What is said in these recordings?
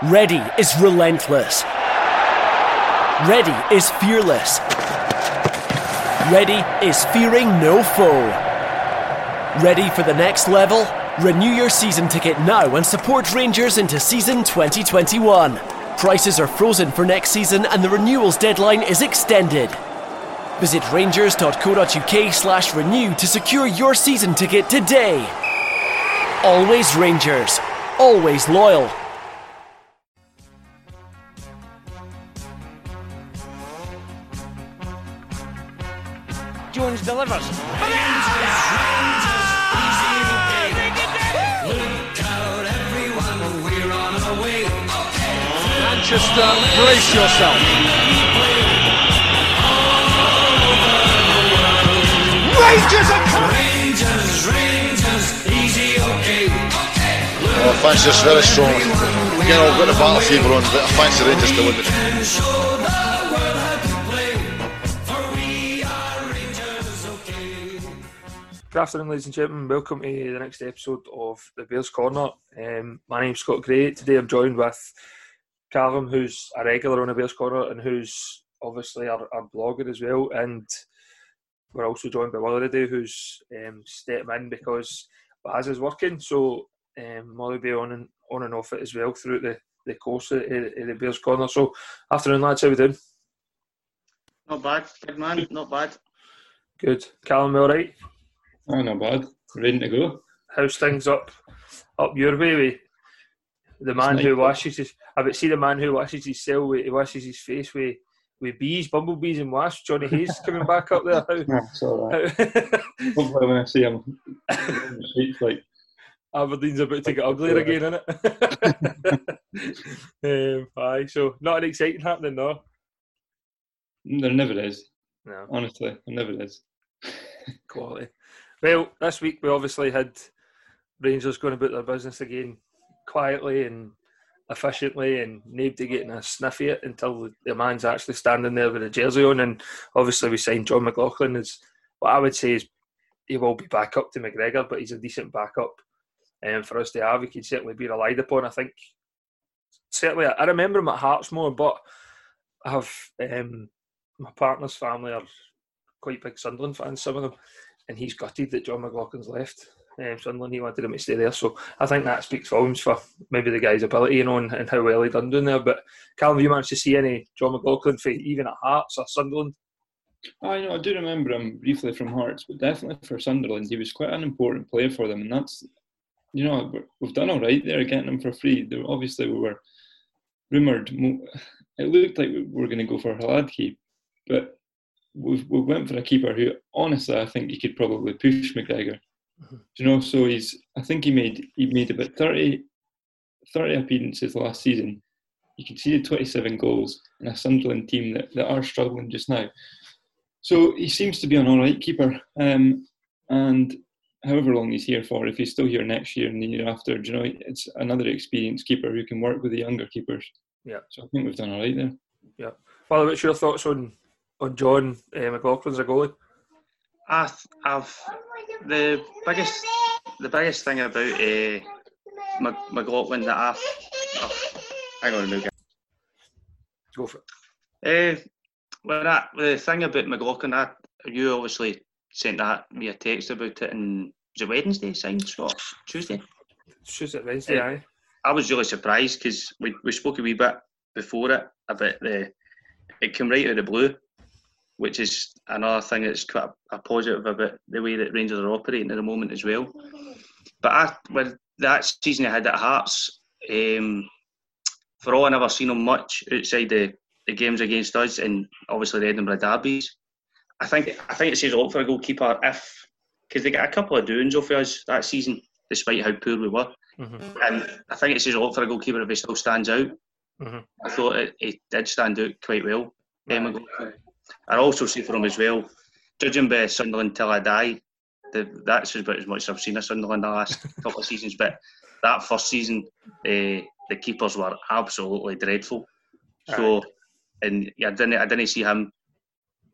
Ready is relentless. Ready is fearless. Ready is fearing no foe. Ready for the next level? Renew your season ticket now and support Rangers into season 2021. Prices are frozen for next season and the renewals deadline is extended. Visit rangers.co.uk slash renew to secure your season ticket today. Always Rangers. Always loyal. Well, just very strong. Again, I've got the battle fever on, but I fancy Rangers to win it. Good afternoon, ladies and gentlemen. Welcome to the next episode of the Bears Corner. Um, my name's Scott Gray. Today I'm joined with Callum, who's a regular on the Bears Corner and who's obviously our, our blogger as well. And we're also joined by Wullie who's um, stepped in because Baz is working. So um, Molly be on and, on and off it as well throughout the, the course of, of the Bears Corner. So, afternoon, lads. How we doing? Not bad, big man. Not bad. Good. Callum, all right? Oh, not bad. Ready to go. How's things up up your way? With the man nice. who washes his, I would see the man who washes his cell, with, he washes his face with with bees, bumblebees, and wasps. Jonny Hayes coming back up there. How, Yeah, it's all right. Hopefully, when I see him, it's like Aberdeen's about to get uglier again, innit? um, aye, so not an exciting happening, no. there never is. No. Honestly, there never is. Quality. Well, this week we obviously had Rangers going about their business again quietly and efficiently and nobody getting a sniffy it until the man's actually standing there with a jersey on and obviously we signed Jon McLaughlin as what I would say is he will be back up to McGregor but he's a decent backup um, for us to have. He can certainly be relied upon I think certainly I remember him at Hearts more but I have um, my partner's family are quite big Sunderland fans some of them and he's gutted that Jon McLaughlin's left um, Sunderland. He wanted him to stay there, so I think that speaks volumes for maybe the guy's ability, you know, and, and how well he done doing there. But Callum, have you managed to see any Jon McLaughlin for even at Hearts or Sunderland? I know I do remember him briefly from Hearts, but definitely for Sunderland, he was quite an important player for them, and that's you know we've done all right there getting him for free. There, obviously, we were rumoured. It looked like we were going to go for Hladky, but we we went for a keeper who, honestly, I think he could probably push McGregor. Do you know? So he's. I think he made he made about 30, 30 appearances last season. You can see the twenty-seven goals in a Sunderland team that, that are struggling just now. So he seems to be an all right keeper, um, and however long he's here for, if he's still here next year and the year after, do you know, it's another experienced keeper who can work with the younger keepers. Yeah. So I think we've done all right there. Yeah. Well, what's your thoughts on on Jon uh, McLaughlin as a goalie? I, I've the biggest the biggest thing about uh, McLaughlin that I've oh, hang on a minute. Go for it. Uh, well, that, the thing about McLaughlin, that you obviously sent that me a text about it, and was it Wednesday signed or Tuesday? Tuesday, Wednesday, uh, aye. I was really surprised because we, we spoke a wee bit before it about the it came right out of the blue, which is another thing that's quite a, a positive about the way that Rangers are operating at the moment as well. But I, with that season I had at Hearts, um, for all I never seen him much outside the, the games against us and obviously the Edinburgh derbies. I think I think it says a lot for a goalkeeper if because they got a couple of doings off us that season, despite how poor we were. Mm-hmm. And I think it says a lot for a goalkeeper if he still stands out. Mm-hmm. I thought it, it, did stand out quite well. Right. I also see for him as well, judging by Sunderland till I die, the, that's about as much as I've seen of Sunderland the last couple of seasons. But that first season, uh, the keepers were absolutely dreadful. So, right. and yeah, I didn't, I didn't see him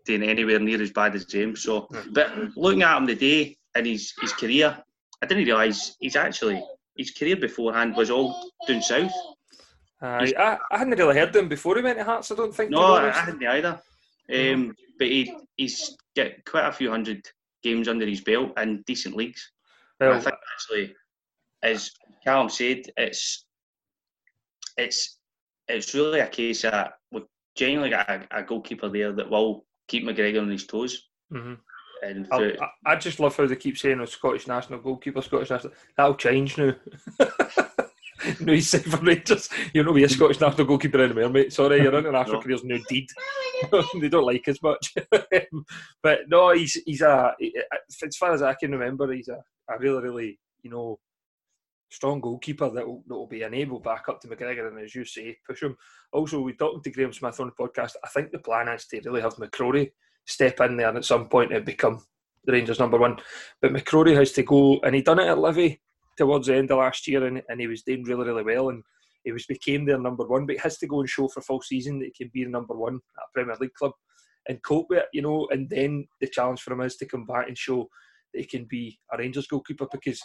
doing anywhere near as bad as James. So, but looking at him today in his, his career, I didn't realise he's actually his career beforehand was all down south. Uh, I, I hadn't really heard him before he went to Hearts. I don't think. No, I, hadn't either. Um, but he, he's got quite a few hundred games under his belt in decent leagues. Well, I think actually, as Callum said, it's it's it's really a case that we've genuinely got a, a goalkeeper there that will keep McGregor on his toes. Mm-hmm. And I, I, just love how they keep saying, "Oh, Scottish national goalkeeper, Scottish national." That'll change now. no, he's safe for Rangers. You're not be a Scottish national goalkeeper anymore, mate. Sorry, your international no. career's no deed. they don't like as much. but no, he's he's a as far as I can remember, he's a, a really really you know strong goalkeeper that will, that will be enabled back up to McGregor and as you say, push him. Also, we talking to Graham Smith on the podcast. I think the plan is to really have McCrorie step in there and at some point and become the Rangers number one. But McCrorie has to go, and he done it at Livi towards the end of last year, and, and he was doing really really well, and he was became their number one. But he has to go and show for full season that he can be the number one at a Premier League club and cope with it, you know. And then the challenge for him is to come back and show that he can be a Rangers goalkeeper because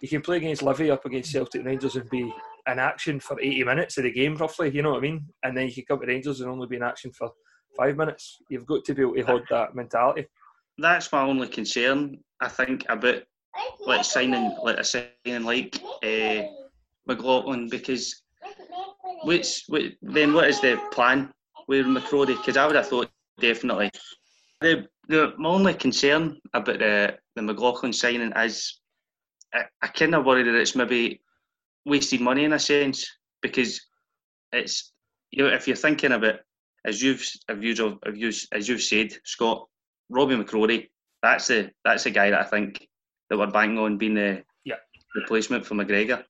he can play against Livi up against Celtic Rangers and be in action for 80 minutes of the game, roughly, you know what I mean? And then you can come to Rangers and only be in action for five minutes. You've got to be able to hold that mentality. That's my only concern, I think, about like signing like a signing like uh, McLaughlin because which, then what is the plan with McCrorie? Because I would have thought definitely the the my only concern about the the McLaughlin signing is I, I kind of worry that it's maybe wasted money in a sense because it's you know if you're thinking about as you've as you've, as you've said Scott Robbie McCrorie that's the that's the guy that I think that we're banking on being the yeah. replacement for McGregor.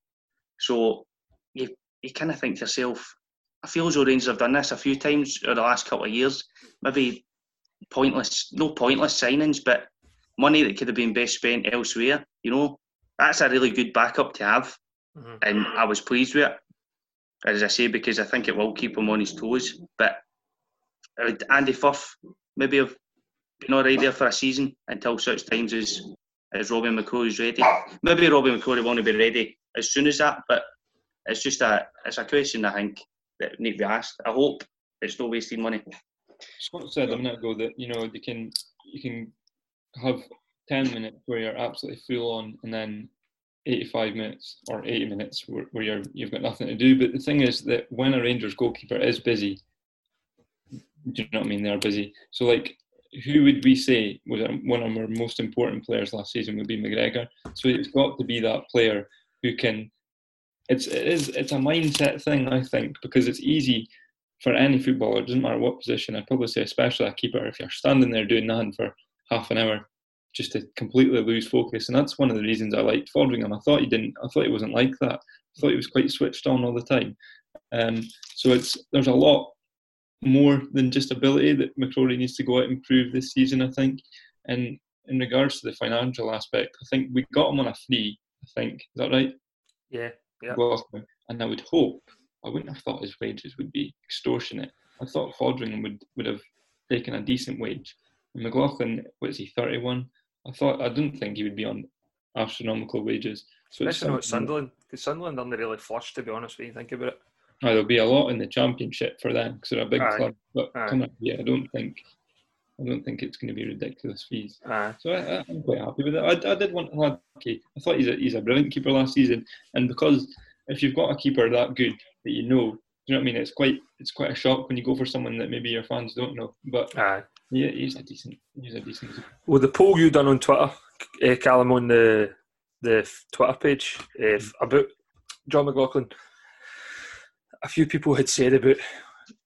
So you you kind of think to yourself, I feel as though Rangers have done this a few times over the last couple of years. Maybe pointless, no pointless signings, but money that could have been best spent elsewhere. You know, that's a really good backup to have, mm-hmm. and I was pleased with it. As I say, because I think it will keep him on his toes. But Andy Firth maybe have been alright there for a season until such times as as Robbie McCrorie's ready. Maybe Robbie McCrorie won't be ready as soon as that, but it's just a it's a question I think that need to be asked. I hope it's not wasting money. Scott said a minute ago that you know you can you can have ten minutes where you're absolutely full on, and then 85 minutes or 80 minutes where, where you're you've got nothing to do. But the thing is that when a Rangers goalkeeper is busy, do you know what I mean? They're busy. So like who would we say was one of our most important players last season would be McGregor. So it's got to be that player who can. It's it is it's a mindset thing I think because it's easy for any footballer. It doesn't matter what position. I'd probably say especially a keeper. If you're standing there doing nothing for half an hour, just to completely lose focus, and that's one of the reasons I liked Foderingham. I thought he didn't. I thought he wasn't like that. I thought he was quite switched on all the time. Um, so it's there's a lot more than just ability that McCrorie needs to go out and prove this season, I think. And in regards to the financial aspect, I think we got him on a free. I think is that right? Yeah, yeah. And I would hope I wouldn't have thought his wages would be extortionate. I thought Foderingham would would have taken a decent wage. And McLaughlin, what is he, thirty one? I thought I didn't think he would be on astronomical wages. So Especially not Sunderland, because Sunderland aren't really flush to be honest when you think about it. Oh, there'll be a lot in the championship for them because they're a big Aye. club. But come I don't think I don't think it's going to be ridiculous fees. Aye. So I, am quite happy with it. I, I did want Hladky. I thought he's a, he's a brilliant keeper last season, and because if you've got a keeper that good that you know, Do you know what I mean. It's quite it's quite a shock when you go for someone that maybe your fans don't know. But Aye. yeah, he's a decent. He's a decent. Well, the poll you done on Twitter, uh, Callum, on the the Twitter page uh, about Jon McLaughlin a few people had said about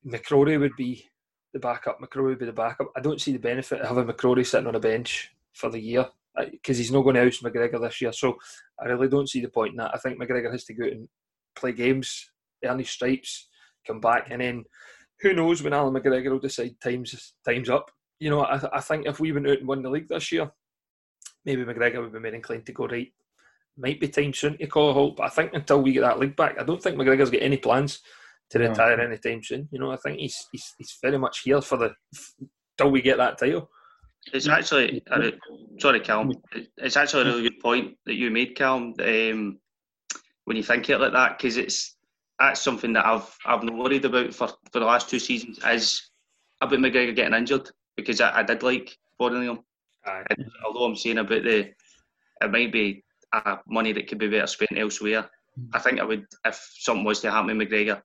McCrorie would be the backup. McCrorie would be the backup. I don't see the benefit of having McCrorie sitting on a bench for the year because he's not going to oust McGregor this year. So I really don't see the point in that. I think McGregor has to go out and play games, earn his stripes, come back, and then who knows when Alan McGregor will decide time's time's up. You know, I, I think if we went out and won the league this year, maybe McGregor would be more inclined to go right might be time soon to call a halt. But I think until we get that league back, I don't think McGregor's got any plans to no. retire anytime soon. You know, I think he's he's, he's very much here for the till we get that title. It's actually, sorry, Calm. It's actually a really good point that you made, Calm. Um, when you think it like that, because it's that's something that I've I've not worried about for, for the last two seasons is about McGregor getting injured because I, I did like Foderingham. Although I'm saying about the it might be uh, money that could be better spent elsewhere. I think I would if something was to happen with McGregor.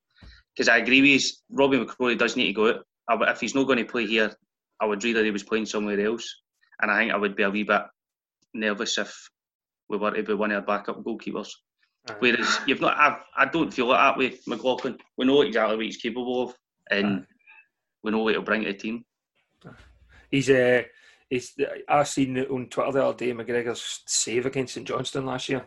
Because I agree with you, Robbie McCrorie does need to go out. If he's not going to play here, I would rather he was playing somewhere else. And I think I would be a wee bit nervous if we were to be one of our backup goalkeepers. Whereas you've not, I've, I don't feel like that way. McLaughlin. We know exactly what he's capable of, and we know what he'll bring to the team. He's uh, He's, I seen on Twitter the other day McGregor's save against St Johnstone last year.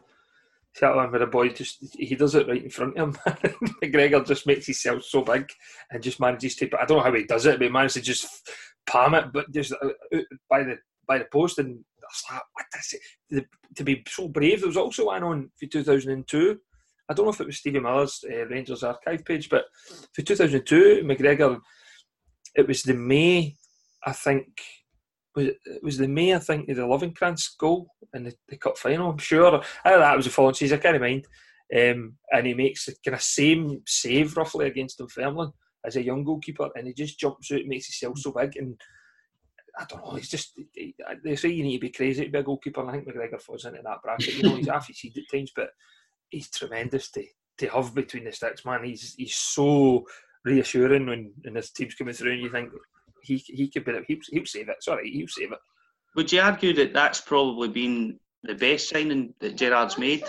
See that one where the boy just he does it right in front of him. McGregor just makes himself so big and just manages to. But I don't know how he does it, but he manages to just palm it, but just uh, by the by the post and like, what is it? To be so brave. There was also one on for 2002. I don't know if it was Stevie Miller's uh, Rangers archive page, but for 2002, McGregor. It was the May, I think was it, was the May, I think, the Lovenkrands goal in the, the cup final. I'm sure. That was a following season, I can't mind. Um, and he makes the kind of same save roughly against Dunfermline as a young goalkeeper, and he just jumps out, makes himself so big, and I don't know. He's just eh, they say you need to be crazy to be a goalkeeper, and I think McGregor falls into that bracket. You know, he's half seed at times, but he's tremendous to to have between the sticks, man. He's he's so reassuring when, when his team's coming through, and you think he he could be he'll, he'll save it. Sorry, he'll save it. Would you argue that that's probably been the best signing that Gerrard's made?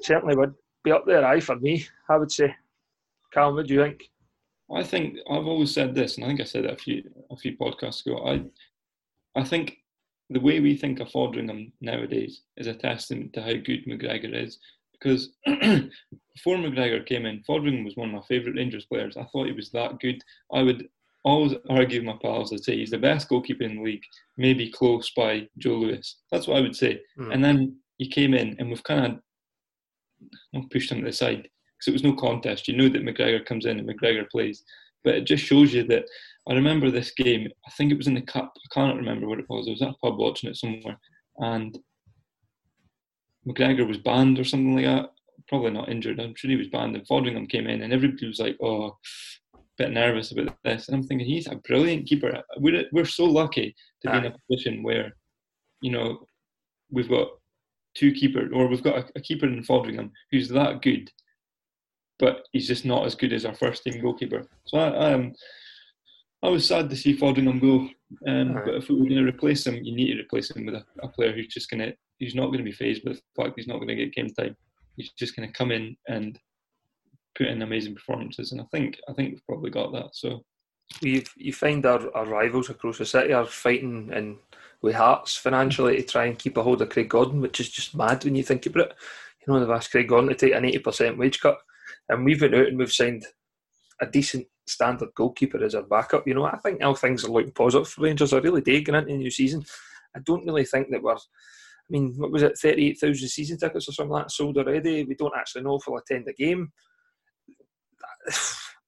Certainly would be up there, aye, for me. I would say. Callum, what do you think? I think I've always said this, and I think I said it a few a few podcasts ago. I I think the way we think of Foderingham nowadays is a testament to how good McGregor is because before McGregor came in, Foderingham was one of my favourite Rangers players. I thought he was that good. I would always argue with my pals. I'd say he's the best goalkeeper in the league, maybe close by Joe Lewis. That's what I would say. Mm. And then he came in, and we've kind of pushed him to the side because it was no contest. You know that McGregor comes in and McGregor plays. But it just shows you that I remember this game. I think it was in the cup. I can't remember what it was. I was at a pub watching it somewhere, and McGregor was banned or something like that. Probably not injured. I'm sure he was banned. And Foderingham came in, and everybody was like, "Oh, a bit nervous about this." And I'm thinking, he's a brilliant keeper. We're we're so lucky to be in a position where, you know, we've got two keepers, or we've got a, a keeper in Foderingham who's that good, but he's just not as good as our first team goalkeeper. So I, um, I was sad to see Foderingham go. Um, right. But if we were going to replace him, you need to replace him with a, a player who's just going to he's not going to be phased with the fact he's not going to get game time. He's just going to come in and put in amazing performances, and I think I think we've probably got that. So you you find our, our rivals across the city are fighting and with hearts financially to try and keep a hold of Craig Gordon, which is just mad when you think about it. You know, they've asked Craig Gordon to take an eighty percent wage cut, and we've been out and we've signed a decent standard goalkeeper as our backup. You know, I think all things are looking positive for Rangers. I really do going into the new season. I don't really think that we're. I mean, what was it, 38,000 season tickets or something like that sold already? We don't actually know if we'll attend a game.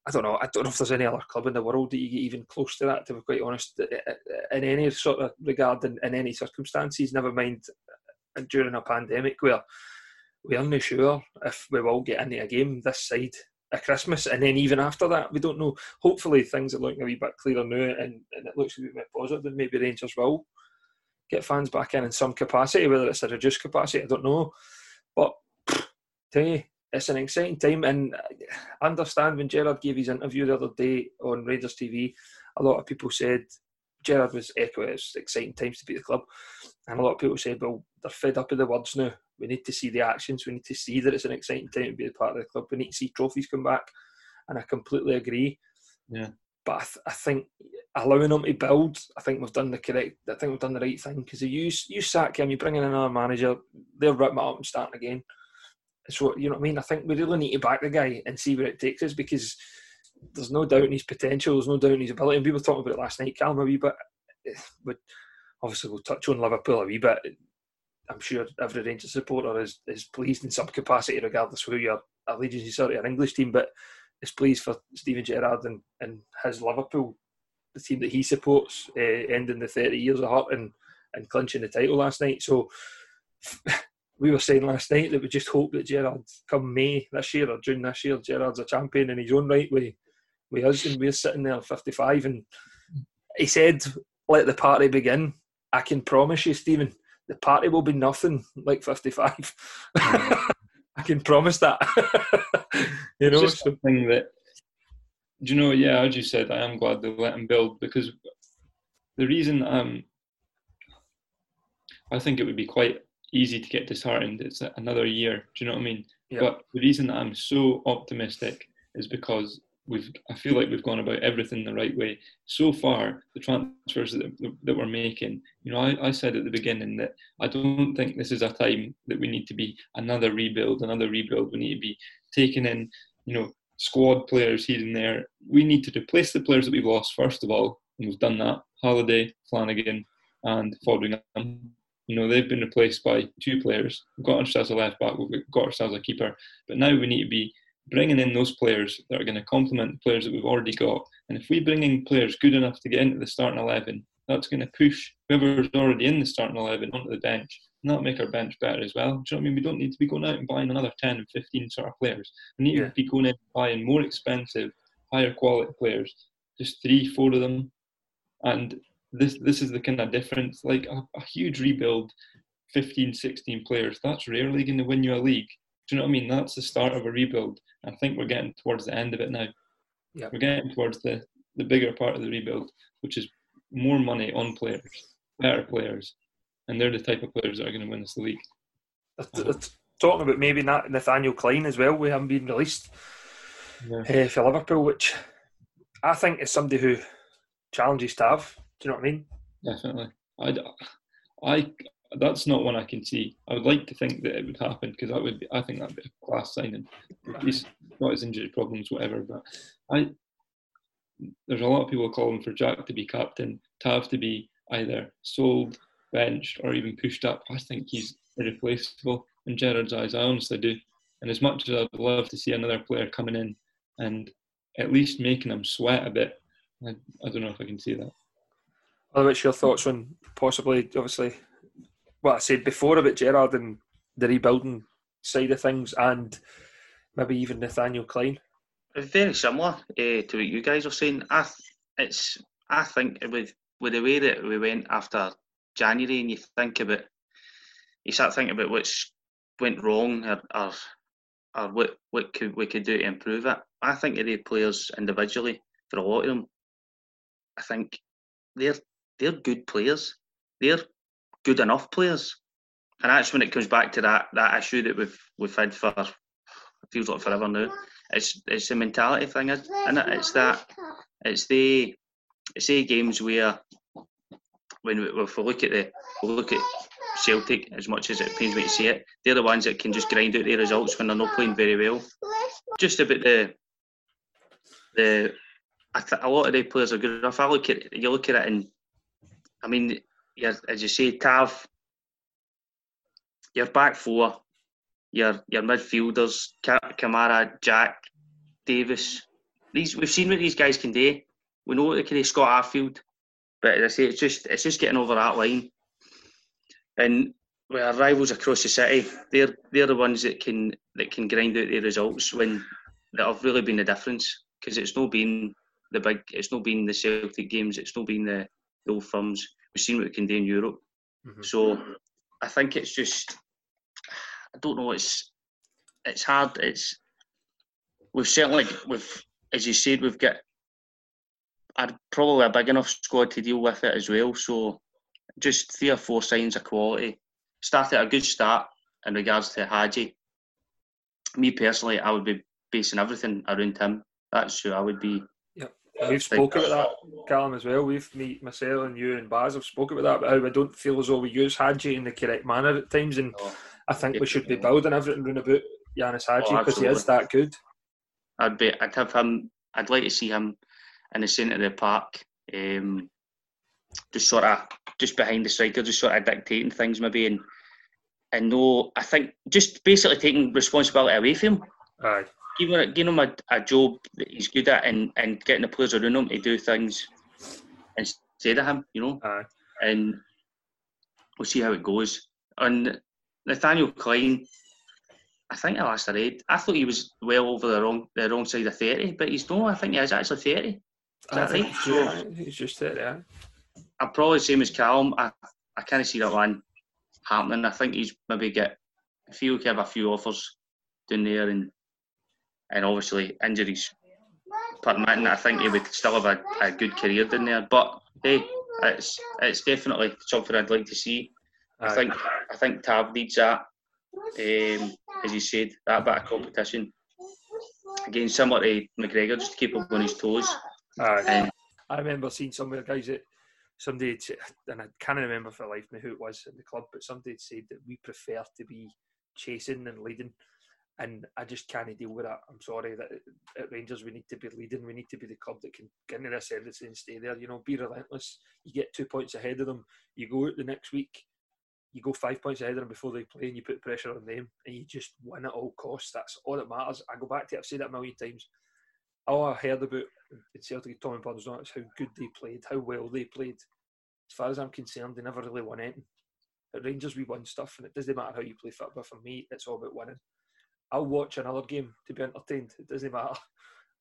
I don't know. I don't know if there's any other club in the world that you get even close to that. To be quite honest, in any sort of regard, in, in any circumstances, never mind during a pandemic where we aren't sure if we will get into a game this side of Christmas, and then even after that, we don't know. Hopefully, things are looking a wee bit clearer now, and, and it looks a bit positive. And maybe Rangers will get fans back in in some capacity, whether it's a reduced capacity, I don't know. But tell you, it's an exciting time, and I understand when Gerrard gave his interview the other day on Rangers TV, a lot of people said Gerrard was echoing it's exciting times to be the club, and a lot of people said, well, they're fed up with the words now. We need to see the actions. We need to see that it's an exciting time to be a part of the club. We need to see trophies come back, and I completely agree. Yeah. But I, th- I think allowing them to build, I think we've done the correct. I think we've done the right thing because you you sack him, you bring in another manager, they'll rip it up and starting again. So you know what I mean. I think we really need to back the guy and see where it takes us because there's no doubt in his potential. There's no doubt in his ability. And we were talking about it last night, Calm, a wee bit. But obviously, we'll touch on Liverpool a wee bit. I'm sure every Rangers supporter is, is pleased in some capacity, regardless of who your allegiance is to your English team. But is pleased for Steven Gerrard and, and his Liverpool, the team that he supports, uh, ending the 30 years of hurt and, and clinching the title last night. So we were saying last night that we just hope that Gerrard, come May this year or June this year, Gerrard's a champion in his own right with, with us, and we're sitting there 55. And he said, let the party begin. I can promise you, Steven, the party will be nothing like 55. I can promise that. you know, just something that, do you know, yeah, as you said, I am glad they let him build because the reason um, I think it would be quite easy to get disheartened. It's another year. Do you know what I mean? Yeah. But the reason I'm so optimistic is because we've. I feel like we've gone about everything the right way so far. The transfers that, that we're making. You know, I, I said at the beginning that I don't think this is a time that we need to be another rebuild, another rebuild. We need to be taking in, you know, squad players here and there. We need to replace the players that we've lost first of all, and we've done that. Halliday, Flanagan, and Foderingham you know, they've been replaced by two players. We've got ourselves a left back, we've got ourselves a keeper. But now we need to be bringing in those players that are going to complement the players that we've already got. And if we bring in players good enough to get into the starting 11, that's going to push whoever's already in the starting 11 onto the bench. And that'll make our bench better as well. Do you know what I mean? We don't need to be going out and buying another 10 and 15 sort of players. We need yeah. to be going out and buying more expensive, higher quality players. Just three, four of them. And this this is the kind of difference. Like a, a huge rebuild, 15, 16 players, that's rarely going to win you a league. Do you know what I mean? That's the start of a rebuild. I think we're getting towards the end of it now. Yeah. We're getting towards the, the bigger part of the rebuild, which is more money on players, better players, and they're the type of players that are going to win this league. Talking about maybe Nathaniel Clyne as well, we haven't been released yeah. uh, for Liverpool, which I think is somebody who challenges Tav do you know what I mean? Definitely. I, I, that's not one I can see. I would like to think that it would happen because that would be, I think that'd be a class signing. He's not his injury problems, whatever. But I, there's a lot of people calling for Jack to be captain, Tav to be either sold, benched, or even pushed up. I think he's irreplaceable in Gerrard's eyes. I honestly do. And as much as I'd love to see another player coming in and at least making him sweat a bit, I, I don't know if I can see that. What's your thoughts on possibly, obviously, what I said before about Gerrard and the rebuilding side of things, and maybe even Nathaniel? It's very similar uh, to what you guys are saying. I it's I think with with the way that we went after January, and you think about, you start thinking about what's went wrong or, or, or what what could we could do to improve it. I think the players individually for a lot of them. I think they're they're good players. They're good enough players. And that's when it comes back to that that issue that we've we've had for feels like forever now. It's it's the mentality thing, and it? It's that it's the it's the games where when we, if we look at the we look at Celtic as much as it pains me to see it, they're the ones that can just grind out their results when they're not playing very well. Just about the the I th- a lot of the players are good enough. I look at you look at it, and I mean, as you say, Tav, your back four, your your midfielders, Kamara, Jack, Davis. These we've seen what these guys can do. We know what they can do. Scott Arfield, but as I say, it's just it's just getting over that line. And with our rivals across the city, they're they're the ones that can that can grind out the results when that have really been the difference. Because it's not been the big, it's not been the Celtic games, it's not been the, the old firms. We've seen what we can do in Europe. Mm-hmm. So I think it's just I don't know. It's it's hard. It's we've certainly we've as you said we've got a, probably a big enough squad to deal with it as well. So just three or four signs of quality. Started a good start in regards to Hagi. Me personally, I would be basing everything around him. That's who I would be. We've spoken about that, Callum, as well. We've me, myself, and you and Baz have spoken about that. But how I don't feel as though we use Hagi in the correct manner at times, and oh, I think we should be building everything around about Ianis Hagi because oh, he is that good. I'd be. I'd have him. I'd like to see him in the centre of the park. Um, just sort of just behind the striker, just sort of dictating things maybe, and and no, I think just basically taking responsibility away from him. Aye. Giving, giving him a, a job that he's good at and, and getting the players around him to do things instead of him, you know. Aye. And we'll see how it goes. And Nathaniel Clyne, I think I last I read, I thought he was well over the wrong the wrong side of thirty, but he's no. I think he is actually thirty. Is that right? So, he's just thirty. Yeah. I'm probably the same as Calm. I, I kind of see that one happening. I think he's maybe get feel he have a few offers down there, and and obviously injuries permitting. I think he would still have a, a good career down there. But hey, it's it's definitely something I'd like to see. I think I think Tav needs that. Um, as you said, that bit of competition again, similar to McGregor, just to keep him on his toes. Um, I remember seeing some of the guys that somebody and I can't remember for life me who it was in the club, but somebody had said that we prefer to be chasing and leading. And I just can't deal with that. I'm sorry that at Rangers we need to be leading. We need to be the club that can get into this everything and stay there. You know, be relentless. You get two points ahead of them. You go out the next week. You go five points ahead of them before they play, and you put pressure on them, and you just win at all costs. That's all that matters. I go back to it. I've said that a million times. All I heard about in Celtic, Tommy Burns, is how good they played, how well they played as far as I'm concerned, they never really won anything. At Rangers, we won stuff, and it doesn't matter how you play football. For me, it's all about winning. I'll watch another game to be entertained. It doesn't matter.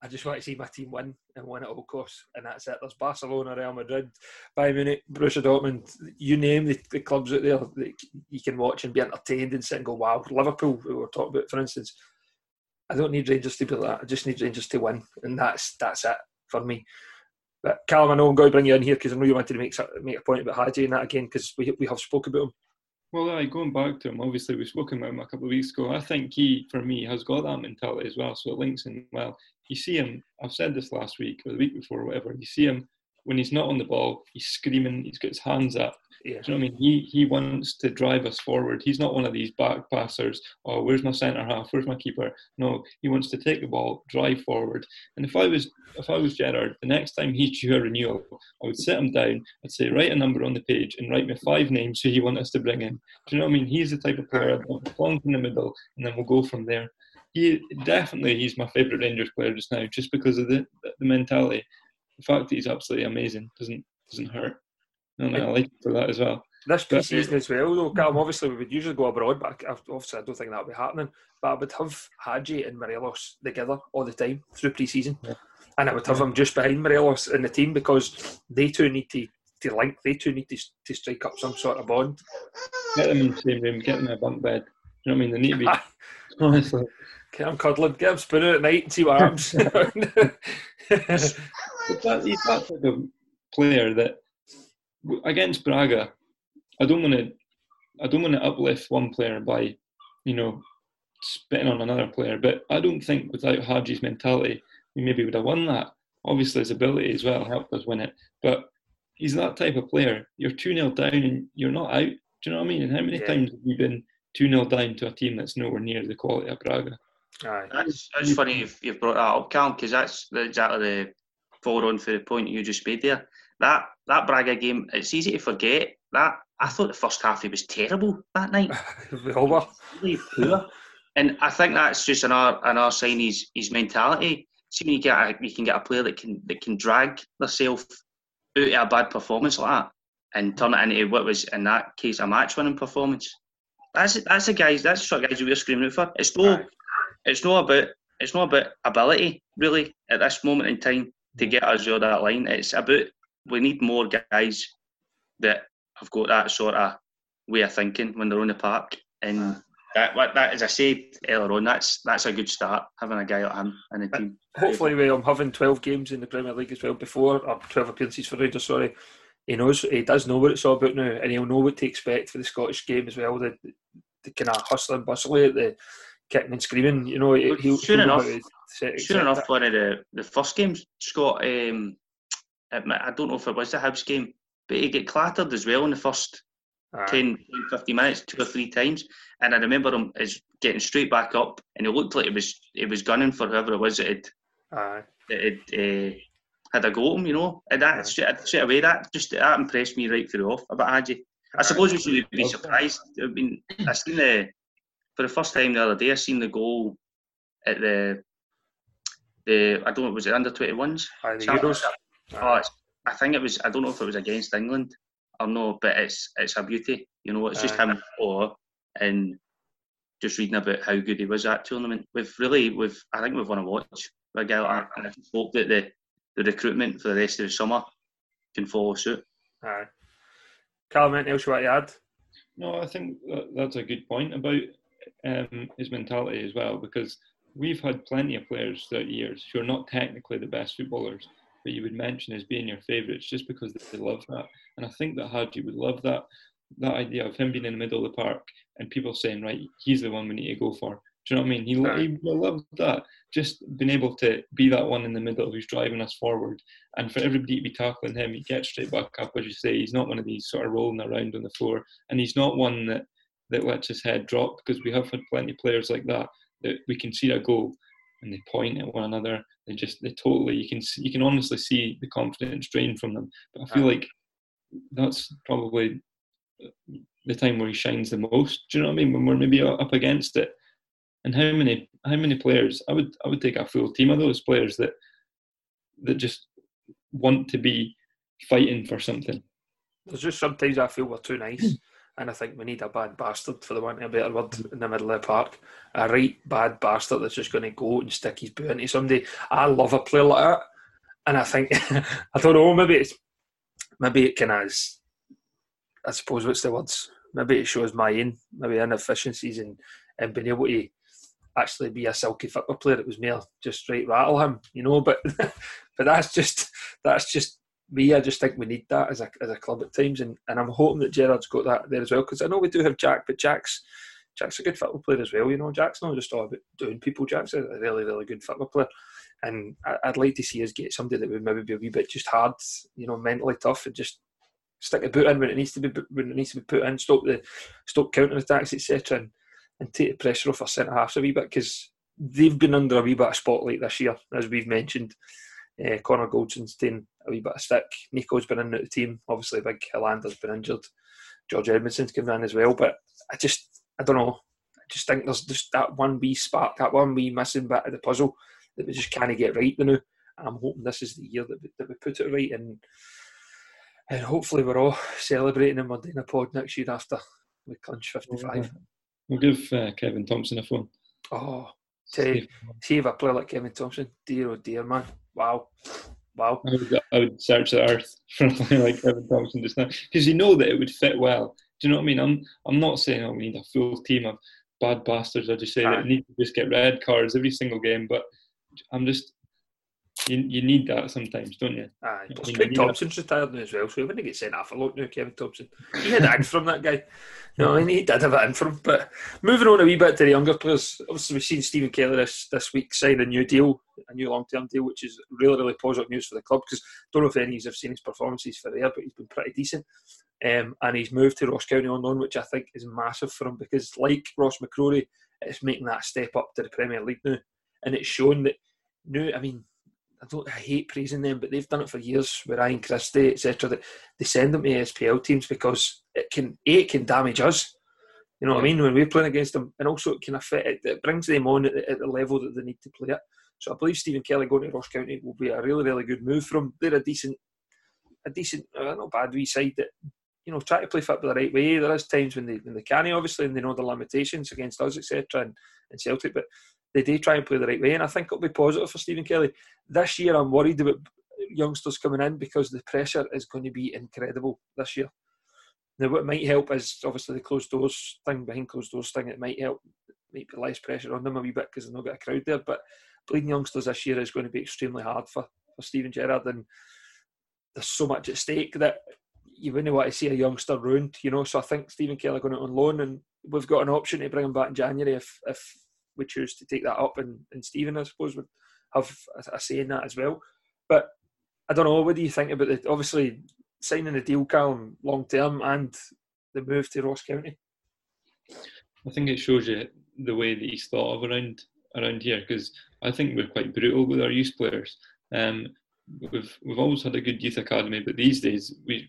I just want to see my team win and win at all costs, and that's it. There's Barcelona, Real Madrid, Bayern Munich, Borussia Dortmund. You name the, the clubs out there that you can watch and be entertained and sit and go, "Wow!" Liverpool, who we're talking about, for instance. I don't need Rangers to be like that. I just need Rangers to win, and that's that's it for me. But Callum, I know I'm going to bring you in here because I know you wanted to make make a point about Hagi and that again because we we have spoken about him. Well, aye, going back to him, obviously we've spoken about him a couple of weeks ago. I think he, for me, has got that mentality as well, so it links in well. You see him. I've said this last week or the week before, or whatever. You see him when he's not on the ball. He's screaming. He's got his hands up. Yeah. You know I mean? He he wants to drive us forward. He's not one of these back passers. Oh, where's my centre half? Where's my keeper? No, he wants to take the ball, drive forward. And if I was if I was Gerrard, the next time he drew a renewal, I would sit him down. I'd say write a number on the page and write me five names who you want us to bring in. Do you know what I mean? He's the type of player I want to plonk in the middle, and then we'll go from there. He definitely he's my favourite Rangers player just now, just because of the the mentality. The fact that he's absolutely amazing doesn't doesn't hurt. And I like for that as well. This pre-season as well, though, Callum, obviously we would usually go abroad, but obviously I don't think that would be happening. But I would have Hagi and Morelos together all the time through pre-season. Yeah. And I would have them just behind Morelos in the team because they two need to, to link, they two need to, to strike up some sort of bond. Get them in the same room, get them in a bunk bed. You know what I mean? They need to be, honestly. Get them cuddling, get them spooning at night and see what happens. that, he's that type of player that against Braga, I don't want to. I don't want to uplift one player by, you know, spitting on another player. But I don't think without Hagi's mentality, we maybe would have won that. Obviously, his ability as well helped us win it. But he's that type of player. You're 2 0 down and you're not out. Do you know what I mean? And how many yeah. times have you been 2 0 down to a team that's nowhere near the quality of Braga? Aye. That's, that's funny you've, you've brought that up, Cam, because that's exactly the follow on for the point you just made there. That that Braga game, it's easy to forget. That I thought the first half he was terrible that night. we all were. Really poor. And I think that's just another another sign his his mentality. See when you get a, you can get a player that can that can drag themselves out of a bad performance like that and turn it into what was in that case a match winning performance. That's that's the guys that's the sort of guys we're screaming out for. It's no it's not about it's not about ability really at this moment in time to get us over that line. It's about we need more guys that have got that sort of way of thinking when they're on the park. And that, that as I said earlier on, that's that's a good start having a guy like him in the team. Hopefully, we um, having twelve games in the Premier League as well before, or twelve appearances for Rangers. Sorry, he knows he does know what it's all about now, and he'll know what to expect for the Scottish game as well. The, the kind of hustling, bustling, the kicking and screaming. You know, he'll, sure he'll enough, sure enough, one of the the first games, Scott. Um, I don't know if it was the Hibs game, but he get clattered as well in the first Aye. 10, 15 minutes, two or three times. And I remember him as getting straight back up, and it looked like it was it was gunning for whoever it was that had, that had uh, had a go at him, you know. And that straight, straight away, that just that impressed me right through off about Hagi. I suppose we should be surprised. I mean, I seen the for the first time the other day. I seen the goal at the the I don't know was it under twenty ones? The Euros. Oh, I think it was. I don't know if it was against England or no, but it's it's a beauty. You know, it's just him or and just reading about how good he was at tournament. We've really, we've I think we've won a watch a guy like that, and I hope that the the recruitment for the rest of the summer can follow suit. Aye. Callum, anything else you want to add? No, I think that, that's a good point about um, his mentality as well, because we've had plenty of players throughout the years who are not technically the best footballers, but you would mention as being your favourites just because they love that. And I think that Hagi would love that that idea of him being in the middle of the park and people saying, right, he's the one we need to go for. Do you know what I mean? He, he will love that. Just being able to be that one in the middle who's driving us forward. And for everybody to be tackling him, he gets straight back up, as you say. He's not one of these sort of rolling around on the floor. And he's not one that, that lets his head drop because we have had plenty of players like that that we can see a goal and they point at one another. They just they totally you can you can honestly see the confidence drain from them. But I feel like that's probably uh, the time where he shines the most. Do you know what I mean? When we're maybe up against it. And how many how many players? I would I would take a full team of those players that that just want to be fighting for something. There's just sometimes I feel we're too nice. And I think we need a bad bastard, for the want of a better word, in the middle of the park. A right bad bastard that's just going to go and stick his boot into somebody. I love a player like that, and I think I don't know. Maybe it's maybe it can as I suppose what's the words? Maybe it shows my in maybe inefficiencies and and being able to actually be a silky football player. It was mere just straight rattle him, you know. But but that's just that's just me, I just think we need that as a as a club at times, and, and I'm hoping that Gerrard's got that there as well. Because I know we do have Jack, but Jack's Jack's a good football player as well. You know, Jack's not just all about doing people. Jack's a really really good football player, and I'd like to see us get somebody that would maybe be a wee bit just hard, you know, mentally tough, and just stick a boot in when it needs to be when it needs to be put in, stop the stop counter attacks, etc., and, and take the pressure off our centre halves a wee bit because they've been under a wee bit of spotlight this year, as we've mentioned. Uh, Connor Goldson's taken a wee bit of stick. Nico's been in the team. Obviously, Big Helander's been injured. George Edmundson's coming in as well. But I just, I don't know. I just think there's just that one wee spark, that one wee missing bit of the puzzle that we just can't get right now. And I'm hoping this is the year that we, that we put it right. And and hopefully we're all celebrating and we're doing a pod next year after we clinch 55. We'll give uh, Kevin Thomson a phone. Oh, see, see if a player like Kevin Thomson. dear oh dear man, wow, wow. I would, I would search the earth for a player like Kevin Thomson just now because you know that it would fit well. Do you know what I mean? I'm I'm not saying oh we need a full team of bad bastards. I just say that need to just get red cards every single game. But I'm just you, you need that sometimes, don't you? Aye. Plus, Craig Thomson's retired now as well, so he wouldn't get sent off a lot now, Kevin Thomson. He had it from that guy. No, mean, he did have it in from. But moving on a wee bit to the younger players, obviously we've seen Stephen Kelly this, this week sign a new deal, a new long term deal, which is really, really positive news for the club because I don't know if any of you have seen his performances for there, but he's been pretty decent. Um, and he's moved to Ross County on loan, which I think is massive for him because, like Ross McCrorie, it's making that step up to the Premier League now. And it's shown that, new, I mean, I don't. I hate praising them, but they've done it for years. With Ryan Christie, etc. That they send them to SPL teams because it can a it can damage us. You know what I mean? When we're playing against them, and also it can affect it, it brings them on at the, at the level that they need to play at. So I believe Stephen Kelly going to Ross County will be a really, really good move for from. They're a decent, a decent, uh, not bad wee side that you know try to play football the right way. There is times when they when they can obviously and they know the limitations against us etc. And, and Celtic, but they do try and play the right way. And I think it'll be positive for Stephen Kelly. This year, I'm worried about youngsters coming in because the pressure is going to be incredible this year. Now, what might help is obviously the closed doors thing, behind closed doors thing. It might help, might be less pressure on them a wee bit because they've not got a crowd there. But bleeding youngsters this year is going to be extremely hard for, for Steven Gerrard. And there's so much at stake that you wouldn't want to see a youngster ruined, you know. So I think Stephen Kelly going out on loan, and we've got an option to bring him back in January if if we choose to take that up. And, and Stephen, I suppose, would have a, a say in that as well. But I don't know. What do you think about it? Obviously, signing a deal, Callum, long term, and the move to Ross County. I think it shows you the way that he's thought of around around here because I think we're quite brutal with our youth players. Um, we've we've always had a good youth academy, but these days we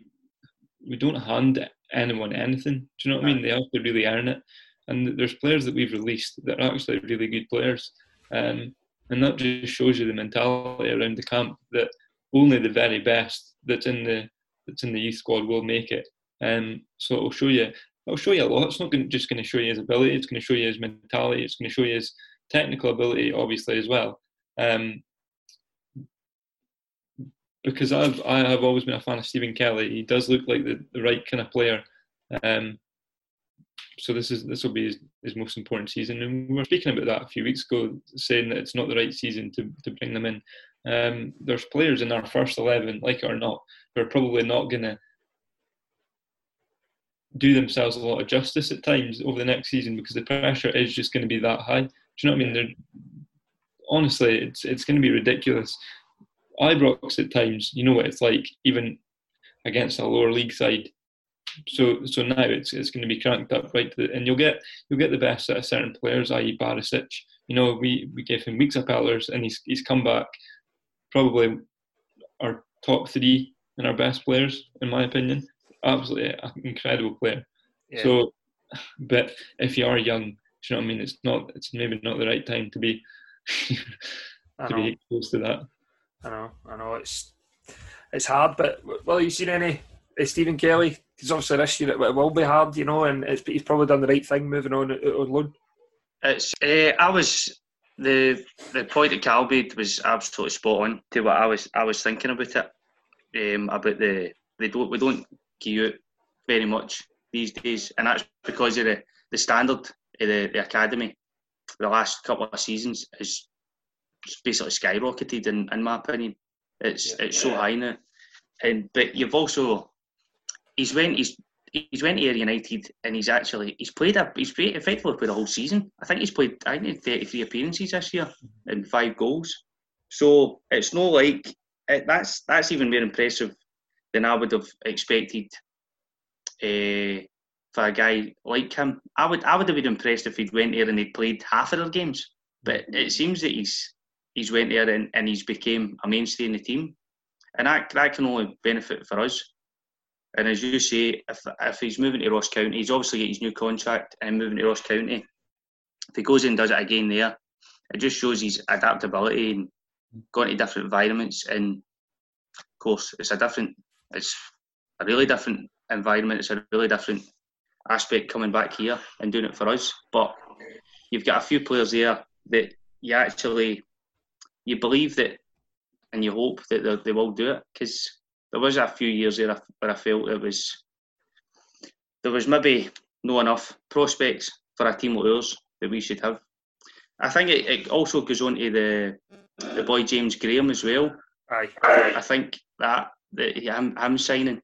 we don't hand anyone anything. Do you know what I mean? They have to really earn it. And there's players that we've released that are actually really good players, um, and that just shows you the mentality around the camp that only the very best that's in the that's in the youth squad will make it. Um, so it'll show you it'll show you a lot. It's not gonna, just going to show you his ability. It's going to show you his mentality. It's going to show you his technical ability, obviously as well. Um, because I've I have always been a fan of Stephen Kelly. He does look like the, the right kind of player. Um, so this is this will be his, his, most important season. And we were speaking about that a few weeks ago, saying that it's not the right season to, to bring them in. Um, there's players in our first eleven, like it or not, who are probably not going to do themselves a lot of justice at times over the next season because the pressure is just going to be that high. Do you know what I mean? They're, honestly, it's it's going to be ridiculous. Ibrox at times, you know what it's like, even against a lower league side. So so now it's it's going to be cranked up right to the, and you'll get you'll get the best out of certain players, i.e. Barisic. You know, we, we gave him weeks of pillars and he's he's come back probably our top three and our best players, in my opinion. Absolutely an incredible player. Yeah. So, but if you are young, you know what I mean. It's not. It's maybe not the right time to be to be close to that. I know. I know. It's it's hard, but well, you seen any uh, Stephen Kelly? Because obviously this year it, it will be hard, you know, and he's probably done the right thing moving on on loan. It's. Uh, I was the the point that Cal made was absolutely spot on to what I was I was thinking about it. Um, about the they don't we don't give out very much these days, and that's because of the, the standard of the, the academy. The last couple of seasons is basically skyrocketed, in, in my opinion. It's yeah, it's so yeah. high now, and but you've also he's went he's he's went to United and he's actually he's played a he's played, effectively played a whole season. I think he's played I think 33 appearances this year and five goals. So it's not like it, that's that's even more impressive than I would have expected uh, for a guy like him. I would I would have been impressed if he'd went there and he'd played half of their games. But it seems that he's he's went there and, and he's became a mainstay in the team. And that, that can only benefit for us. And as you say, if, if he's moving to Ross County, he's obviously got his new contract and moving to Ross County. If he goes in and does it again there, it just shows his adaptability and going to different environments. And of course, it's a different, it's a really different environment. It's a really different aspect coming back here and doing it for us. But you've got a few players there that you actually you believe that and you hope that they will do it because there was a few years there where I felt it was there was maybe no enough prospects for a team like ours that we should have. I think it, it also goes on to the the boy James Graham as well. Aye. I think that, that him, him signing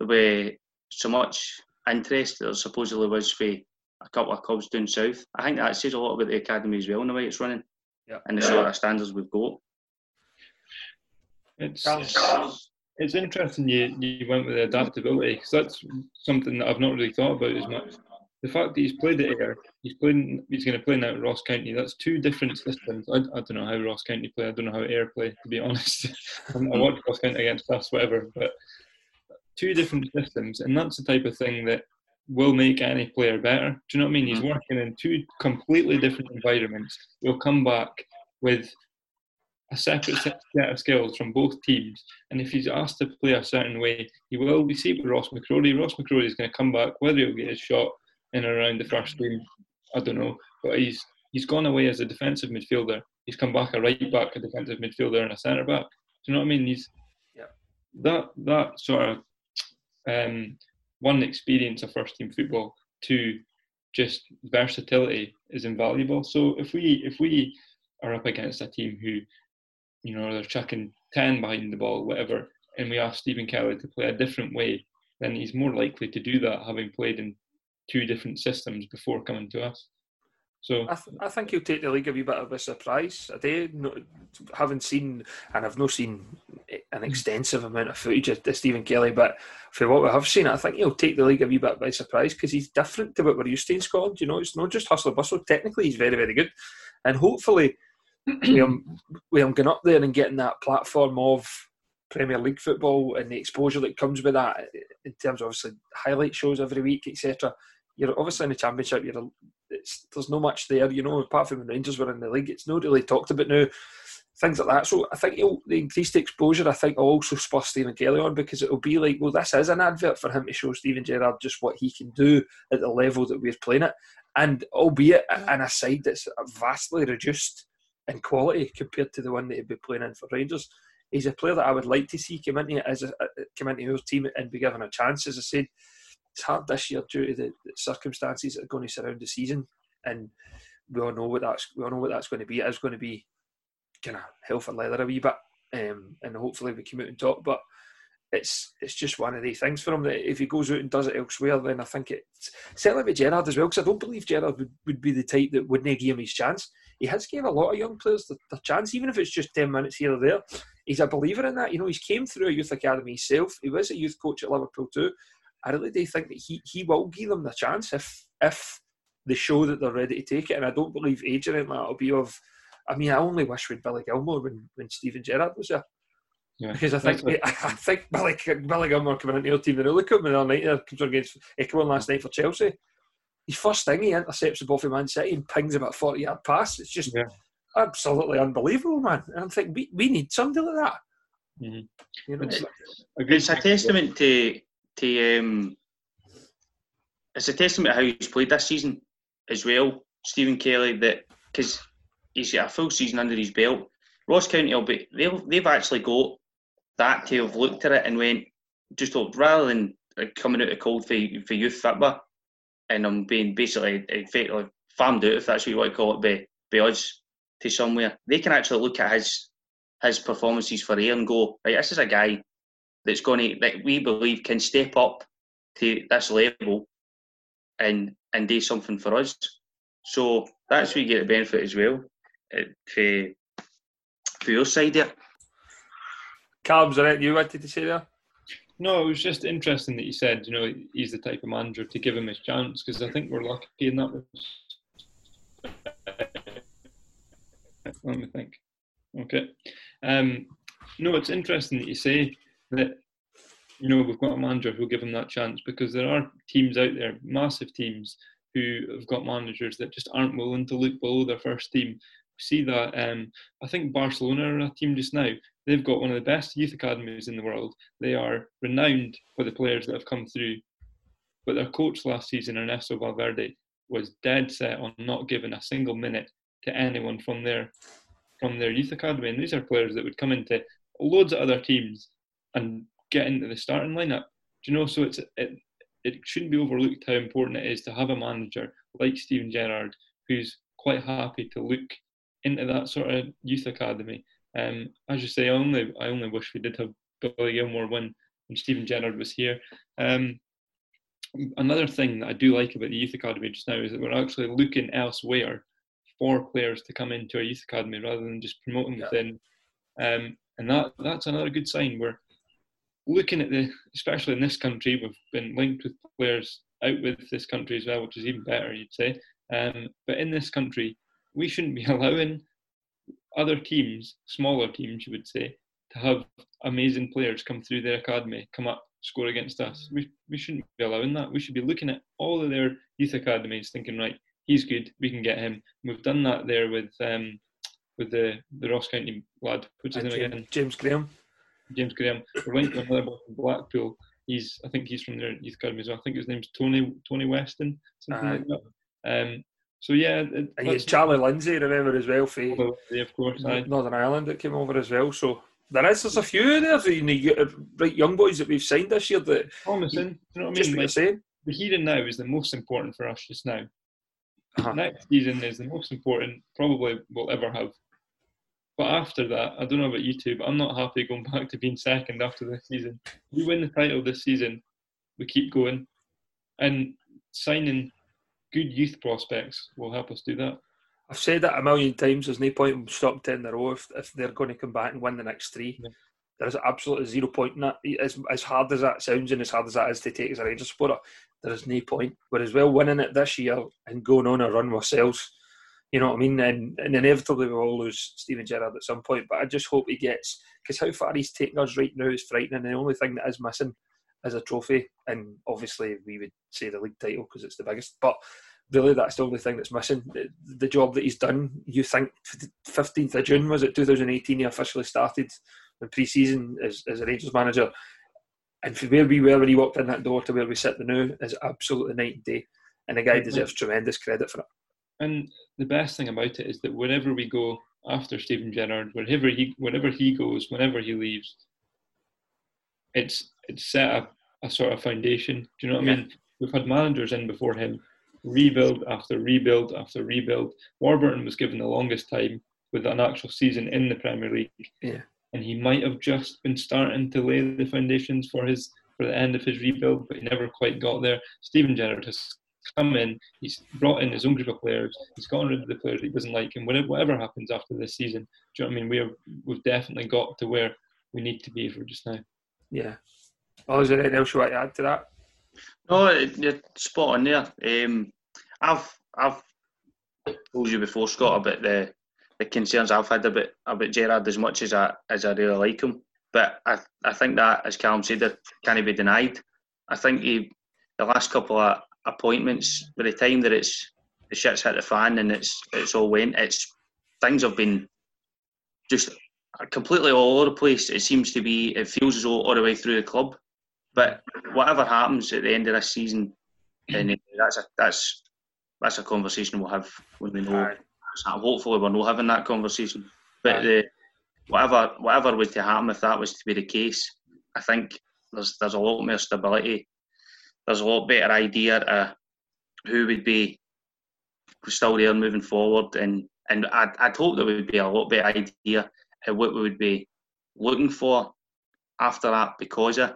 there be so much interest there supposedly was for a couple of clubs down south. I think that says a lot about the academy as well in the way it's running yeah. and the sort of standards we've got. It's, it's, it's interesting you, you went with the adaptability because that's something that I've not really thought about as much. the fact that he's played at Ayr, he's playing, he's going to play now at Ross County. That's two different systems. I, I don't know how Ross County play. I don't know how Ayr play, to be honest. I watched Ross County against us, whatever. But two different systems, and that's the type of thing that will make any player better. Do you know what I mean? He's mm-hmm. working in two completely different environments. He'll come back with a separate set of skills from both teams. And if he's asked to play a certain way, he will. We see with Ross McCrorie. Ross McCrorie is going to come back, whether he'll get his shot in and around the first team, I don't know. But he's he's gone away as a defensive midfielder. He's come back a right back, a defensive midfielder, and a centre back. Do you know what I mean? He's yeah. that that sort of um, one experience of first team football, to just versatility is invaluable. So if we if we are up against a team who you know, they're chucking 10 behind the ball, whatever, and we ask Stephen Kelly to play a different way, then he's more likely to do that having played in two different systems before coming to us. So I, th- I think he'll take the league a wee bit of a surprise. I do no, haven't seen, and I've not seen an extensive amount of footage of, of Stephen Kelly, but for what we have seen, I think he'll take the league a wee bit by surprise because he's different to what we're used to in Scotland. You know, it's not just hustle bustle. Technically, he's very, very good, and hopefully with him going up there and getting that platform of Premier League football and the exposure that comes with that in terms of obviously highlight shows every week, etc. You're obviously in the Championship. You're there's no much there, you know. Apart from when Rangers were in the league, it's not really talked about now. Things like that. So I think the increased exposure, I think, will also spur Stephen Kelly on because it'll be like, well, this is an advert for him to show Steven Gerrard just what he can do at the level that we're playing at, and albeit in a side that's vastly reduced in quality compared to the one that he'd be playing in for Rangers. He's a player that I would like to see come into as a, come into our team and be given a chance. As I said, it's hard this year due to the, circumstances that are going to surround the season, and we all know what that's we all know what that's going to be. It is going to be kind of hell for leather a wee bit, um, and hopefully we come out and talk. But it's it's just one of the things for him that if he goes out and does it elsewhere, then I think it's certainly with Gerrard as well. Because I don't believe Gerrard would, would be the type that wouldn't give him his chance he has gave a lot of young players the, the, chance, even if it's just 10 minutes here or there. He's a believer in that. You know, he's came through a youth academy himself. He was a youth coach at Liverpool too. I really do think that he, he will give them the chance if if they show that they're ready to take it. And I don't believe anything like that will be of. I mean, I only wish with Billy Gilmour when, when Steven Gerrard was there. Yeah, because I think I think Billy, Billy Gilmour coming into your team, and look at him the other night. Comes against he came on last night for Chelsea his first thing, he intercepts the ball for Man City and pings about a 40 yard pass. It's just yeah. absolutely unbelievable, man. And I think we, we need somebody like that. Mm-hmm. You know, it's, it's a testament to to um, it's a testament to how he's played this season as well, Stephen Kelly. That because he's got a full season under his belt. Ross County will be they've they've actually got that to have looked at it and went just rather than coming out of cold for for youth football and I'm being basically eh, effectively farmed out, if that's what you want to call it, by, by us to somewhere. They can actually look at his his performances for Ayr and go, right, this is a guy that's going to that we believe can step up to this level and and do something for us. So that's where you get the benefit as well eh, eh, for, for your side there. Callum's are you wanted to say there? No, it was just interesting that you said, you know, he's the type of manager to give him his chance because I think we're lucky in that. Let me think. Okay. Um, no, it's interesting that you say that, you know, we've got a manager who'll give him that chance because there are teams out there, massive teams, who have got managers that just aren't willing to look below their first team. We see that. Um, I think Barcelona are a team just now They've got one of the best youth academies in the world. They are renowned for the players that have come through. But their coach last season, Ernesto Valverde, was dead set on not giving a single minute to anyone from their from their youth academy. And these are players that would come into loads of other teams and get into the starting lineup. Do you know? So it's it, it shouldn't be overlooked how important it is to have a manager like Steven Gerrard who's quite happy to look into that sort of youth academy um, as you say, I only I only wish we did have Billy Gilmour when when Steven Gerrard was here. Um, another thing that I do like about the youth academy just now is that we're actually looking elsewhere for players to come into our youth academy rather than just promoting yeah. within. Um, and that that's another good sign. We're looking at the, especially in this country, we've been linked with players out with this country as well, which is even better, you'd say. Um, but in this country, we shouldn't be allowing other teams, smaller teams, you would say, to have amazing players come through their academy, come up, score against us. We, we shouldn't be allowing that. We should be looking at all of their youth academies, thinking, right, he's good, we can get him. We've done that there with um, with the, the Ross County lad. What's his name James, again? James Graham. James Graham. We went to another boy from Blackpool. He's I think he's from their youth academy as well. I think his name's Tony Tony Weston, something Aye. like that. Um, so yeah, it- And you had Charlie Lindsay, remember as well, for yeah, of course. aye. Northern Ireland that came over as well. So there is there's a few there, you- right young boys that we've signed this year that promising. You know what I mean? Like, the here and now is the most important for us just now. Uh-huh. Next season is the most important probably we'll ever have. But after that, I don't know about you two, but I'm not happy going back to being second after this season. We win the title this season, we keep going, and signing good youth prospects will help us do that. I've said that a million times. There's no point in stopping ten in a row if, if they're going to come back and win the next three. Yeah. There's absolutely zero point in that. As, as hard as that sounds and as hard as that is to take as a Rangers supporter, there is no point. Whereas well winning it this year and going on a run ourselves, you know what I mean? And, and inevitably we will all lose Steven Gerrard at some point. But I just hope he gets because how far he's taking us right now is frightening. The only thing that is missing is a trophy, and obviously we would say the league title because it's the biggest. But really, that's the only thing that's missing. The, job that he's done, you think, fifteenth of June was it 2018? He officially started in pre-season as, as a Rangers manager, and from where we were when he walked in that door to where we sit now is absolutely night and day. And the guy mm-hmm. deserves tremendous credit for it. And the best thing about it is that wherever we go after Steven Gerrard, wherever he wherever he goes, whenever he leaves, it's it's set up a sort of foundation. Do you know what I mean? We've had managers in before him, rebuild after rebuild after rebuild. Warburton was given the longest time with an actual season in the Premier League. Yeah. And he might have just been starting to lay the foundations for his for the end of his rebuild, but he never quite got there. Steven Gerrard has come in, he's brought in his own group of players, he's gotten rid of the players he doesn't like, and whatever, whatever happens after this season, do you know what I mean? We are, we've definitely got to where we need to be for just now. Yeah. Oh, is there anything else you want to add to that? No, you're spot on there. Um, I've I've told you before, Scott, about the the concerns I've had about about Gerrard as much as I as I really like him. But I I think that, as Callum said, that can't be denied. I think he the last couple of appointments, by the time that it's the shit's hit the fan and it's it's all went, it's things have been just completely all over the place. It seems to be, it feels as though all the way through the club. But whatever happens at the end of this season, and eh, that's a that's that's a conversation we'll have when we know. happening. Hopefully, we're not having that conversation. But the, whatever whatever was to happen, if that was to be the case, I think there's there's a lot more stability. There's a lot better idea of who would be still there moving forward, and and I'd, I'd hope there would be a lot better idea of what we would be looking for after that because of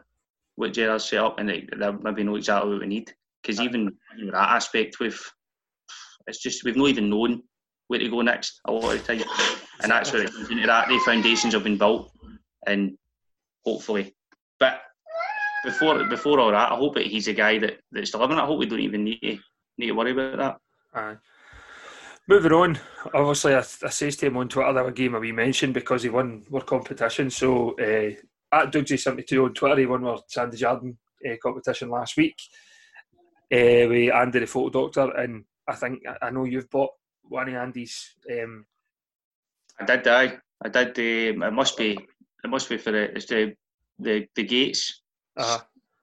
what Gerrard's set up, and they, they maybe know exactly what we need. Because even that aspect, we've it's just we've not even known where to go next a lot of the time, and that's where into that. The foundations have been built, and hopefully, but before before all that, I hope that he's a guy that, that's delivering. I hope we don't even need to need to worry about that. Aye. Moving on, obviously, I, I says to him on Twitter that game we mentioned because he won our competition. So, uh, at Dougsy72 on Twitter, he won our Sandy Jardine uh, competition last week uh, with Andy the Photo Doctor. And I think, I- know you've bought one of Andy's. Um, I did, I I did. Um, it must be it must be for the it's the the, the gates. uh,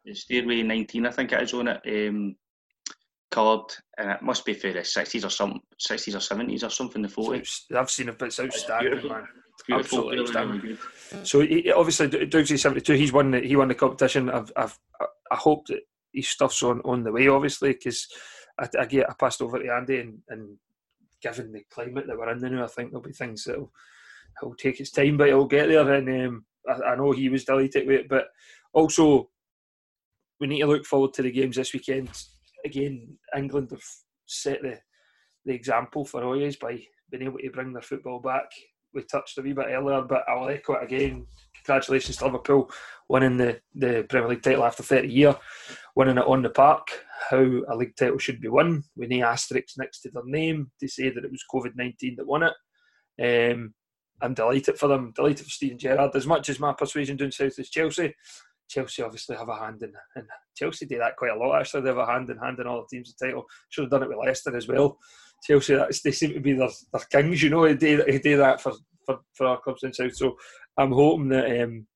The Stairway 19, I think it is on it. Um, coloured, and it must be for the 60s or something, 60s or 70s or something. The photo. I've seen it, but it's outstanding, beautiful. man. It's beautiful, Absolutely outstanding. So he, obviously, Dougsy seventy two. He's won. The, he won the competition. I've, I've, I hope that his stuff's on, on the way. Obviously, because I, I get I passed over to Andy, and, and given the climate that we're in now, I think there'll be things that'll, that'll take its time, but it'll get there. And um, I, I know he was delighted with it, but also we need to look forward to the games this weekend. Again, England have set the the example for Oyes by being able to bring their football back we touched a wee bit earlier, but I'll echo it again. Congratulations to Liverpool winning the, the Premier League title after 30 years, winning it on the park. How a league title should be won with no asterisks next to their name to say that it was COVID 19 that won it. Um, I'm delighted for them, delighted for Steven Gerrard. As much as my persuasion down south is Chelsea, Chelsea obviously have a hand in, and Chelsea do that quite a lot actually. They have a hand in hand in all the teams the title. Should have done it with Leicester as well. Chelsea, that's, they seem to be their, their kings, you know. They do, they do that for, for, for our clubs in South. So I'm hoping that um,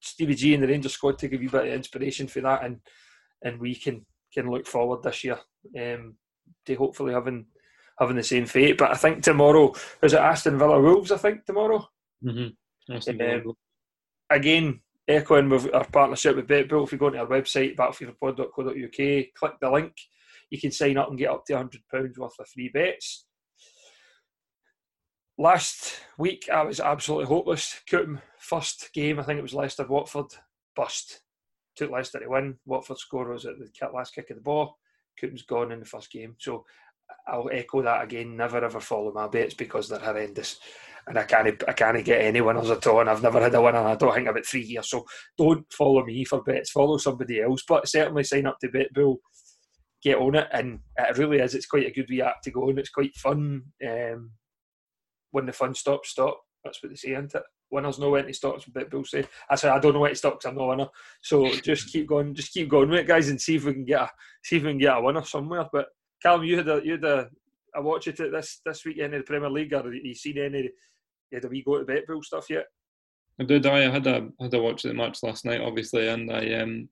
Stevie G and the Rangers squad take a wee bit of inspiration for that, and and we can can look forward this year um, to hopefully having having the same fate. But I think tomorrow is it Aston Villa Wolves. I think tomorrow. Mm-hmm. Um, again, echoing with our partnership with BetBull. If you go to our website battlefieldpod.co.uk, click the link. You can sign up and get up to hundred pounds worth of free bets. Last week, I was absolutely hopeless. Cookham first game, I think it was Leicester Watford, bust. Took Leicester to win. Watford score was at the last kick of the ball. Cookham's gone in the first game. So I'll echo that again. Never ever follow my bets because they're horrendous, and I can't I can't get any winners at all. And I've never had a winner. I don't think about three years. So don't follow me for bets. Follow somebody else. But certainly sign up to BetBull. Get on it, and it really is. It's quite a good wee to go on. It's quite fun. Um, when the fun stops, stop. That's what they say, isn't it? Winners know when to stop. That's what. I said I don't know when to stop because I'm not a winner. So just keep going, just keep going with it, guys, and see if we can get a see if we can get a winner somewhere. But Callum, you had a you had a, a watch it this this weekend in the Premier League. Or you seen any? You had a wee go to BetBull stuff yet? I did. I had a had a watch of the match last night, obviously, and I um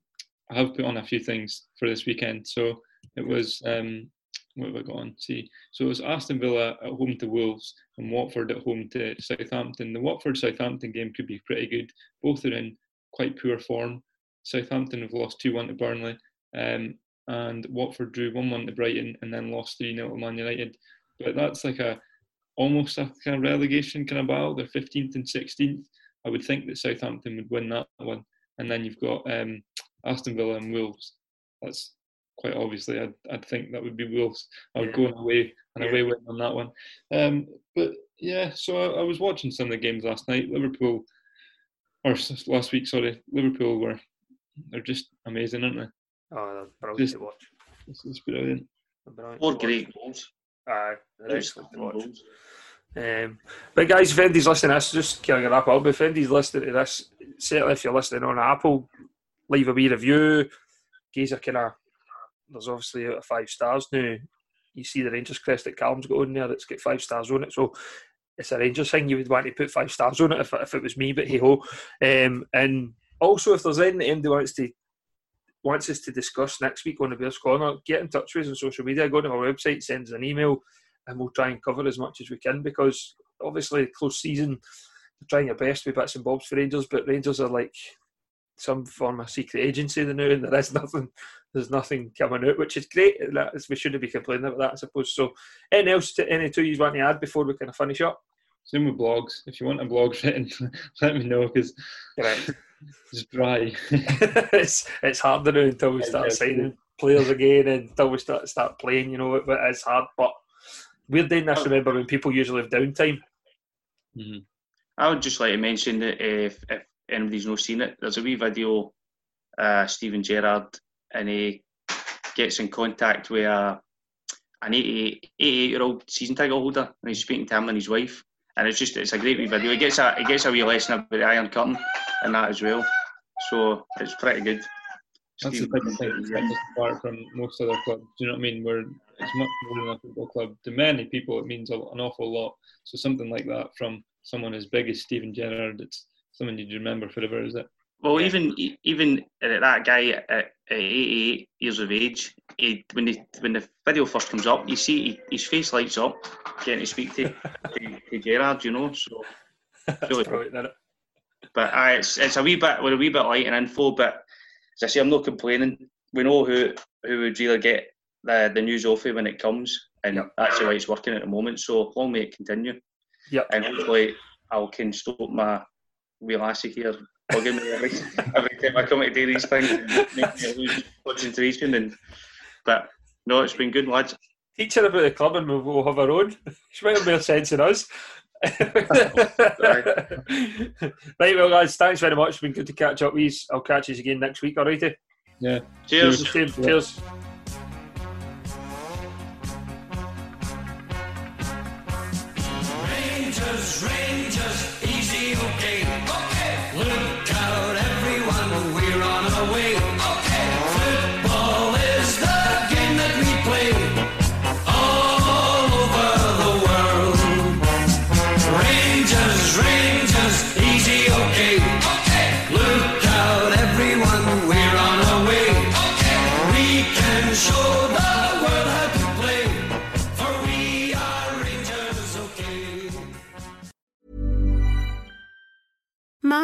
I have put on a few things for this weekend. So it was um what have I got on? See, so it was Aston Villa at home to Wolves and Watford at home to Southampton. The Watford Southampton game could be pretty good. Both are in quite poor form. Southampton have lost 2 1 to Burnley, um, and Watford drew 1 1 to Brighton and then lost 3 0 to Man United. But that's like a almost a kind of relegation kind of battle. They're 15th and 16th. I would think that Southampton would win that one. And then you've got um, Aston Villa and Wolves. That's quite obviously, I'd, I'd think that would be Wolves. I would yeah. go away and away win on that one. Um, but yeah, so I, I, was watching some of the games last night. Liverpool, or last week, sorry, Liverpool were they're just amazing, aren't they? Oh, they're brilliant just, to watch. It's, it's brilliant. Four great goals. Aye, they're excellent to watch. Um, but guys, if anybody's listening to this, just kind of wrap up. If anybody's listening to this, certainly if you're listening on Apple, leave a wee review. Guys are kind of there's obviously out of five stars now. You see the Rangers crest that Callum's got on there that's got five stars on it. So it's a Rangers thing. You would want to put five stars on it if, if it was me, but hey ho. Um, and also, if there's anything MD wants to wants us to discuss next week on the Bears Corner, get in touch with us on social media. Go to our website, send us an email, and we'll try and cover as much as we can because obviously close season, trying your best with bits and bobs for Rangers, but Rangers are like some form of secret agency the now, and there is nothing. There's nothing coming out, which is great. That is, we shouldn't be complaining about that, I suppose. So, anything else? To, any two you want to add before we kind of finish up? Same with blogs. If you want a blog written, let me know because right. it's dry. it's it's hard to do until we start signing players again and until we start start playing. You know, it, it is hard. But we're doing this. Remember when people usually have downtime. Mm-hmm. I would just like to mention that if, if anybody's not seen it, there's a wee video, uh, Steven Gerrard, and he gets in contact with a, an 88, 88 year old season ticket holder, and he's speaking to him and his wife. And it's just, it's a great wee video. He gets a, he gets a wee lesson about the Iron Curtain and that as well. So it's pretty good. That's the thing that sets us apart from most other clubs. Do you know what I mean? Where it's much more than a football club. To many people, it means an awful lot. So something like that from someone as big as Steven Gerrard, it's something you'd remember forever, is it? Well, even even that guy at, at 88 years of age, he, when the when the video first comes up, you see he, his face lights up, getting to speak to, to, to Gerrard, you know. So, really, but uh, it's it's a wee bit we're a wee bit light in info, but as I say, I'm not complaining. We know who who would really get the the news off it when it comes, and yep. that's the way it's working at the moment. So long may it continue. Yeah, and hopefully I will can stop my wee lassie here bugging me every, every time I come to do these things, make me lose concentration. And but no, it's been good, lads. Teach her about the club and we'll have our own. She might have more sense than us. right, well, guys, thanks very much. It's been good to catch up with you. I'll catch you again next week, all righty? Yeah. Cheers. Cheers. Cheers. Rangers,